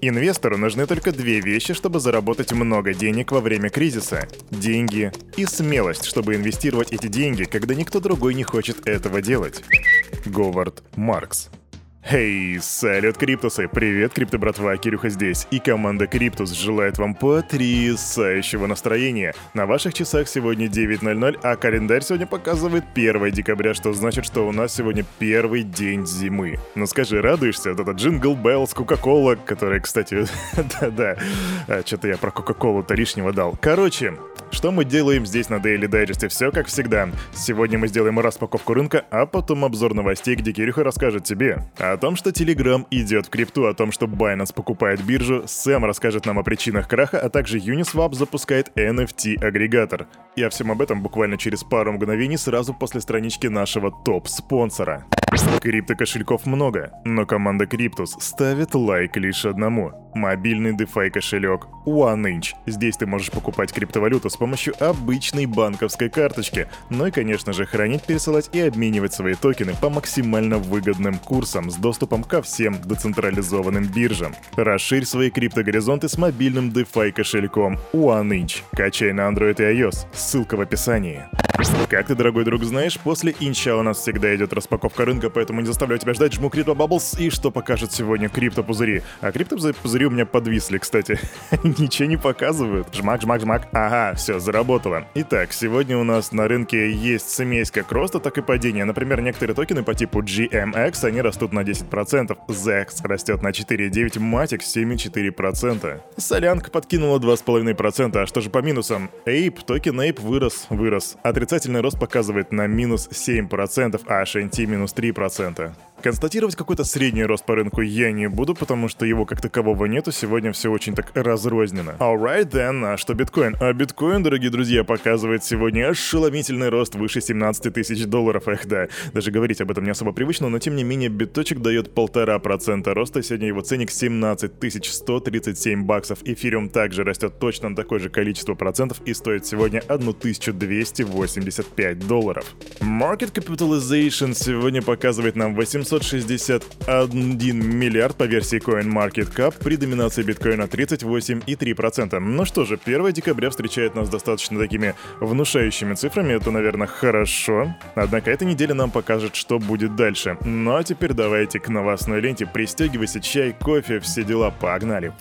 Инвестору нужны только две вещи, чтобы заработать много денег во время кризиса. Деньги и смелость, чтобы инвестировать эти деньги, когда никто другой не хочет этого делать. Говард Маркс Эй, салют, Криптусы! Привет, Крипто братва, Кирюха здесь. И команда Криптус желает вам потрясающего настроения. На ваших часах сегодня 9.00, а календарь сегодня показывает 1 декабря, что значит, что у нас сегодня первый день зимы. Ну скажи, радуешься? Вот этот Jingle Bells, Кока-Кола, которая, кстати, да-да, а, что-то я про Кока-Колу-то лишнего дал. Короче, что мы делаем здесь на Daily Digest? Все как всегда. Сегодня мы сделаем распаковку рынка, а потом обзор новостей, где Кирюха расскажет тебе о том, что Telegram идет в крипту, о том, что Binance покупает биржу, Сэм расскажет нам о причинах краха, а также Uniswap запускает NFT-агрегатор. И о всем об этом буквально через пару мгновений сразу после странички нашего топ-спонсора. Крипто-кошельков много, но команда Криптус ставит лайк лишь одному. Мобильный DeFi кошелек OneInch. Здесь ты можешь покупать криптовалюту с помощью обычной банковской карточки, ну и, конечно же, хранить, пересылать и обменивать свои токены по максимально выгодным курсам с доступом ко всем децентрализованным биржам. Расширь свои криптогоризонты с мобильным DeFi кошельком OneInch. Качай на Android и iOS. Ссылка в описании. Как ты, дорогой друг, знаешь, после инча у нас всегда идет распаковка рынка, поэтому не заставляю тебя ждать, жму Крипто Bubbles и что покажет сегодня крипто пузыри. А крипто пузыри у меня подвисли, кстати. Ничего не показывают. Жмак, жмак, жмак. Ага, все, заработало. Итак, сегодня у нас на рынке есть смесь как роста, так и падения. Например, некоторые токены по типу GMX, они растут на 10%, ZEX растет на 4,9%, Matic 7,4%. Солянка подкинула 2,5%, а что же по минусам? Ape, токен Ape вырос, вырос. Отрицательный рост показывает на минус 7%, а HNT минус 3%. Констатировать какой-то средний рост по рынку я не буду, потому что его как такового нету, сегодня все очень так разрознено. Alright then, а что биткоин? А биткоин, дорогие друзья, показывает сегодня ошеломительный рост выше 17 тысяч долларов, эх да. Даже говорить об этом не особо привычно, но тем не менее биточек дает полтора процента роста, сегодня его ценник 17 137 баксов. Эфириум также растет точно на такое же количество процентов и стоит сегодня 1285 долларов. Market Capitalization сегодня показывает нам 800 761 миллиард по версии CoinMarketCap при доминации биткоина 38,3%. Ну что же, 1 декабря встречает нас достаточно такими внушающими цифрами, это, наверное, хорошо. Однако эта неделя нам покажет, что будет дальше. Ну а теперь давайте к новостной ленте. Пристегивайся, чай, кофе, все дела, погнали.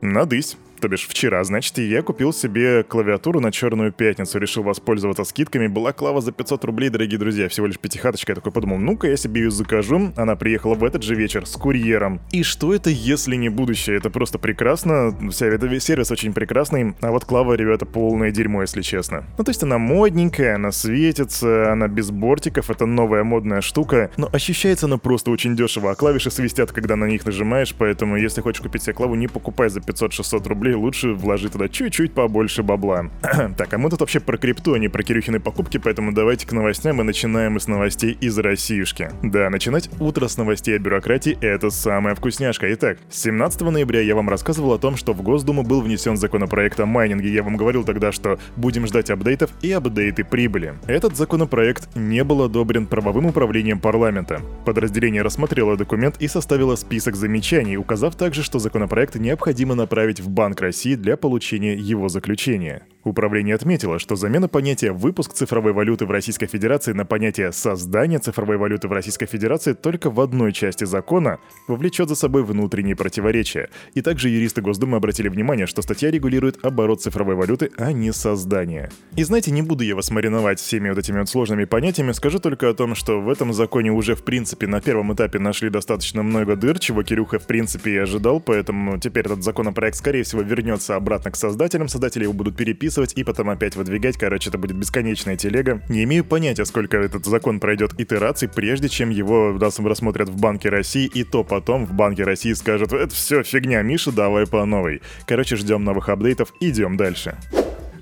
Надысь то бишь вчера, значит, я купил себе клавиатуру на Черную Пятницу, решил воспользоваться скидками. Была клава за 500 рублей, дорогие друзья, всего лишь пятихаточка. Я такой подумал, ну-ка я себе ее закажу. Она приехала в этот же вечер с курьером. И что это, если не будущее? Это просто прекрасно. Вся этот сервис очень прекрасный. А вот клава, ребята, полное дерьмо, если честно. Ну, то есть она модненькая, она светится, она без бортиков, это новая модная штука. Но ощущается она просто очень дешево, а клавиши свистят, когда на них нажимаешь, поэтому если хочешь купить себе клаву, не покупай за 500-600 рублей, лучше вложить туда чуть-чуть побольше бабла. так, а мы тут вообще про крипту, а не про Кирюхины покупки, поэтому давайте к новостям и начинаем с новостей из Россиюшки. Да, начинать утро с новостей о бюрократии — это самая вкусняшка. Итак, 17 ноября я вам рассказывал о том, что в Госдуму был внесен законопроект о майнинге. Я вам говорил тогда, что будем ждать апдейтов и апдейты прибыли. Этот законопроект не был одобрен правовым управлением парламента. Подразделение рассмотрело документ и составило список замечаний, указав также, что законопроект необходимо направить в Банк России для получения его заключения. Управление отметило, что замена понятия «выпуск цифровой валюты в Российской Федерации» на понятие «создание цифровой валюты в Российской Федерации» только в одной части закона повлечет за собой внутренние противоречия. И также юристы Госдумы обратили внимание, что статья регулирует оборот цифровой валюты, а не создание. И знаете, не буду я вас мариновать всеми вот этими вот сложными понятиями, скажу только о том, что в этом законе уже в принципе на первом этапе нашли достаточно много дыр, чего Кирюха в принципе и ожидал, поэтому теперь этот законопроект скорее всего вернется обратно к создателям, создатели его будут переписывать, записывать и потом опять выдвигать. Короче, это будет бесконечная телега. Не имею понятия, сколько этот закон пройдет итераций, прежде чем его рассмотрят в Банке России, и то потом в Банке России скажут, это все фигня, Миша, давай по новой. Короче, ждем новых апдейтов, идем дальше.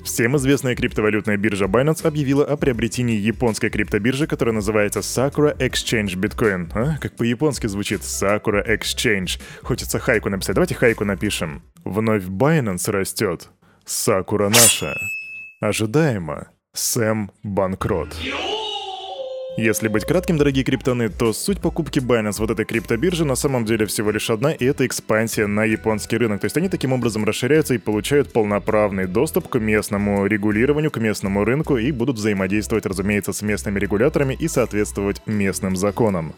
Всем известная криптовалютная биржа Binance объявила о приобретении японской криптобиржи, которая называется Sakura Exchange Bitcoin. А? Как по-японски звучит Sakura Exchange. Хочется хайку написать. Давайте хайку напишем. Вновь Binance растет. Сакура наша. Ожидаемо. Сэм банкрот. Если быть кратким, дорогие криптоны, то суть покупки Binance вот этой криптобиржи на самом деле всего лишь одна, и это экспансия на японский рынок. То есть они таким образом расширяются и получают полноправный доступ к местному регулированию, к местному рынку и будут взаимодействовать, разумеется, с местными регуляторами и соответствовать местным законам.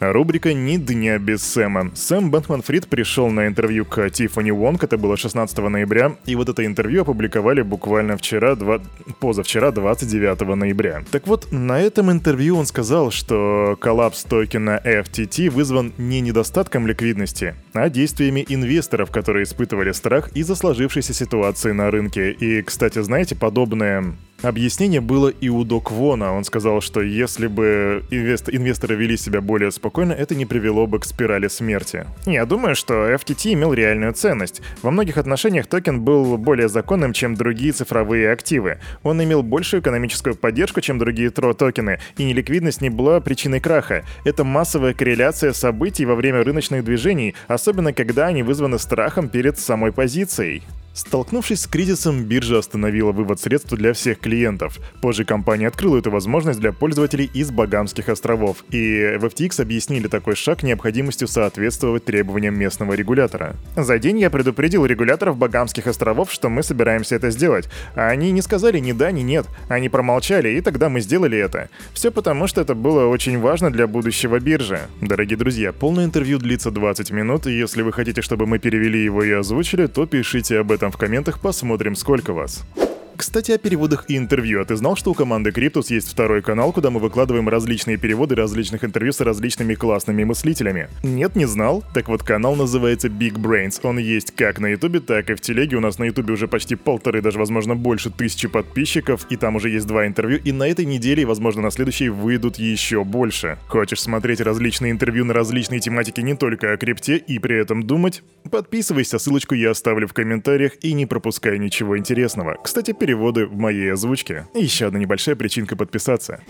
Рубрика «Ни дня без Сэма». Сэм Бэнкман-Фрид пришел на интервью к Тиффани Вонг, это было 16 ноября, и вот это интервью опубликовали буквально вчера, два... позавчера, 29 ноября. Так вот, на этом интервью он сказал, что коллапс токена FTT вызван не недостатком ликвидности, а действиями инвесторов, которые испытывали страх из-за сложившейся ситуации на рынке. И, кстати, знаете, подобное Объяснение было и у До Квона. Он сказал, что если бы инвест- инвесторы вели себя более спокойно, это не привело бы к спирали смерти. Я думаю, что FTT имел реальную ценность. Во многих отношениях токен был более законным, чем другие цифровые активы. Он имел большую экономическую поддержку, чем другие тро токены, и неликвидность не была причиной краха. Это массовая корреляция событий во время рыночных движений, особенно когда они вызваны страхом перед самой позицией. Столкнувшись с кризисом, биржа остановила вывод средств для всех клиентов. Позже компания открыла эту возможность для пользователей из Багамских островов, и в FTX объяснили такой шаг необходимостью соответствовать требованиям местного регулятора. За день я предупредил регуляторов Багамских островов, что мы собираемся это сделать, а они не сказали ни да, ни нет. Они промолчали, и тогда мы сделали это. Все потому, что это было очень важно для будущего биржи. Дорогие друзья, полное интервью длится 20 минут, и если вы хотите, чтобы мы перевели его и озвучили, то пишите об этом там в комментах, посмотрим, сколько вас. Кстати, о переводах и интервью. А ты знал, что у команды Криптус есть второй канал, куда мы выкладываем различные переводы различных интервью с различными классными мыслителями? Нет, не знал? Так вот, канал называется Big Brains. Он есть как на Ютубе, так и в Телеге. У нас на Ютубе уже почти полторы, даже, возможно, больше тысячи подписчиков, и там уже есть два интервью, и на этой неделе, и, возможно, на следующей выйдут еще больше. Хочешь смотреть различные интервью на различные тематики не только о крипте и при этом думать? Подписывайся, ссылочку я оставлю в комментариях и не пропускай ничего интересного. Кстати, переводы в моей озвучке. Еще одна небольшая причинка подписаться.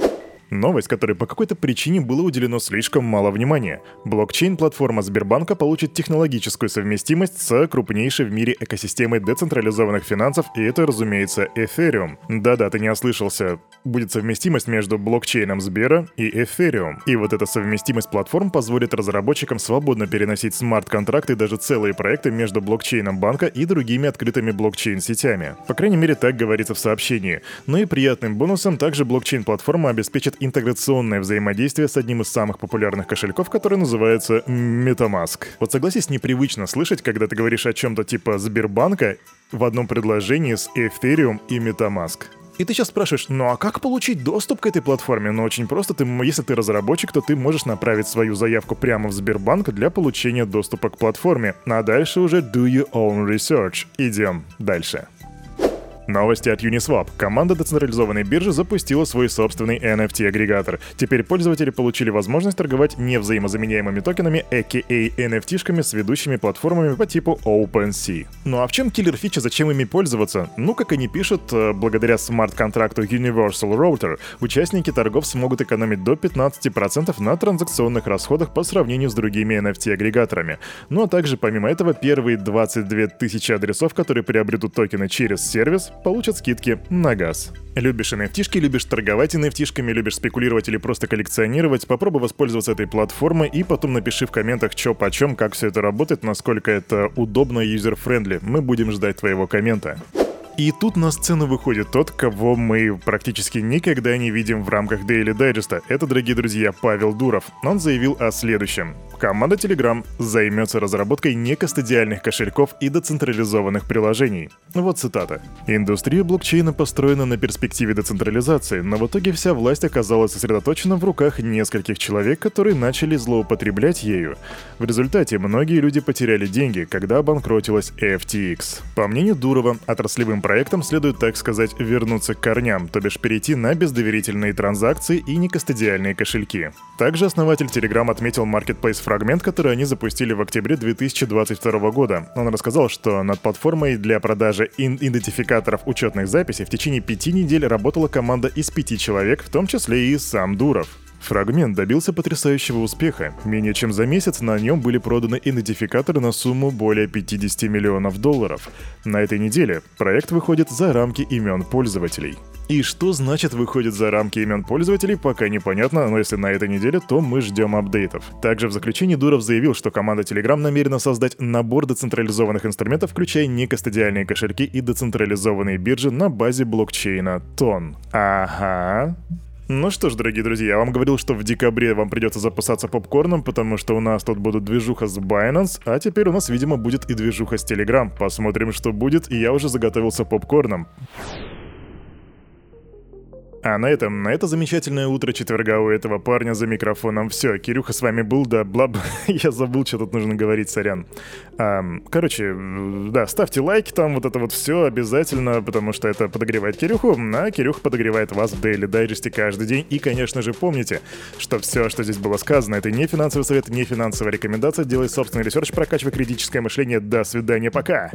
Новость, которой по какой-то причине было уделено слишком мало внимания. Блокчейн-платформа Сбербанка получит технологическую совместимость с крупнейшей в мире экосистемой децентрализованных финансов, и это, разумеется, Ethereum. Да-да, ты не ослышался. Будет совместимость между блокчейном Сбера и Ethereum. И вот эта совместимость платформ позволит разработчикам свободно переносить смарт-контракты и даже целые проекты между блокчейном банка и другими открытыми блокчейн-сетями. По крайней мере, так говорится в сообщении. Но ну и приятным бонусом также блокчейн-платформа обеспечит интеграционное взаимодействие с одним из самых популярных кошельков, который называется MetaMask. Вот согласись, непривычно слышать, когда ты говоришь о чем-то типа Сбербанка в одном предложении с Ethereum и MetaMask. И ты сейчас спрашиваешь, ну а как получить доступ к этой платформе? Ну очень просто, ты, если ты разработчик, то ты можешь направить свою заявку прямо в Сбербанк для получения доступа к платформе. А дальше уже do your own research. Идем дальше. Новости от Uniswap. Команда децентрализованной биржи запустила свой собственный NFT-агрегатор. Теперь пользователи получили возможность торговать невзаимозаменяемыми токенами, aka NFT-шками с ведущими платформами по типу OpenSea. Ну а в чем киллер фича, зачем ими пользоваться? Ну, как они пишут, э, благодаря смарт-контракту Universal Router, участники торгов смогут экономить до 15% на транзакционных расходах по сравнению с другими NFT-агрегаторами. Ну а также, помимо этого, первые 22 тысячи адресов, которые приобретут токены через сервис, получат скидки на газ. Любишь nft любишь торговать nft любишь спекулировать или просто коллекционировать, попробуй воспользоваться этой платформой и потом напиши в комментах, что почем, как все это работает, насколько это удобно и user-friendly. Мы будем ждать твоего коммента. И тут на сцену выходит тот, кого мы практически никогда не видим в рамках Daily Digest. Это, дорогие друзья, Павел Дуров. Он заявил о следующем. Команда Telegram займется разработкой некостадиальных кошельков и децентрализованных приложений. Вот цитата. «Индустрия блокчейна построена на перспективе децентрализации, но в итоге вся власть оказалась сосредоточена в руках нескольких человек, которые начали злоупотреблять ею. В результате многие люди потеряли деньги, когда обанкротилась FTX. По мнению Дурова, отраслевым проектам следует, так сказать, вернуться к корням, то бишь перейти на бездоверительные транзакции и некостадиальные кошельки. Также основатель Telegram отметил Marketplace фрагмент, который они запустили в октябре 2022 года. Он рассказал, что над платформой для продажи идентификаторов учетных записей в течение пяти недель работала команда из пяти человек, в том числе и сам Дуров. Фрагмент добился потрясающего успеха. Менее чем за месяц на нем были проданы идентификаторы на сумму более 50 миллионов долларов. На этой неделе проект выходит за рамки имен пользователей. И что значит выходит за рамки имен пользователей, пока непонятно, но если на этой неделе, то мы ждем апдейтов. Также в заключении Дуров заявил, что команда Telegram намерена создать набор децентрализованных инструментов, включая некастодиальные кошельки и децентрализованные биржи на базе блокчейна Тон. Ага. Ну что ж, дорогие друзья, я вам говорил, что в декабре вам придется запасаться попкорном, потому что у нас тут будут движуха с Binance, а теперь у нас, видимо, будет и движуха с Telegram. Посмотрим, что будет, и я уже заготовился попкорном. А на этом, на это замечательное утро четверга у этого парня за микрофоном все. Кирюха с вами был, да, бла Я забыл, что тут нужно говорить, сорян. А, короче, да, ставьте лайки там, вот это вот все обязательно, потому что это подогревает Кирюху, а Кирюха подогревает вас в Daily Digest каждый день. И, конечно же, помните, что все, что здесь было сказано, это не финансовый совет, не финансовая рекомендация. Делай собственный research, прокачивай критическое мышление. До свидания, пока!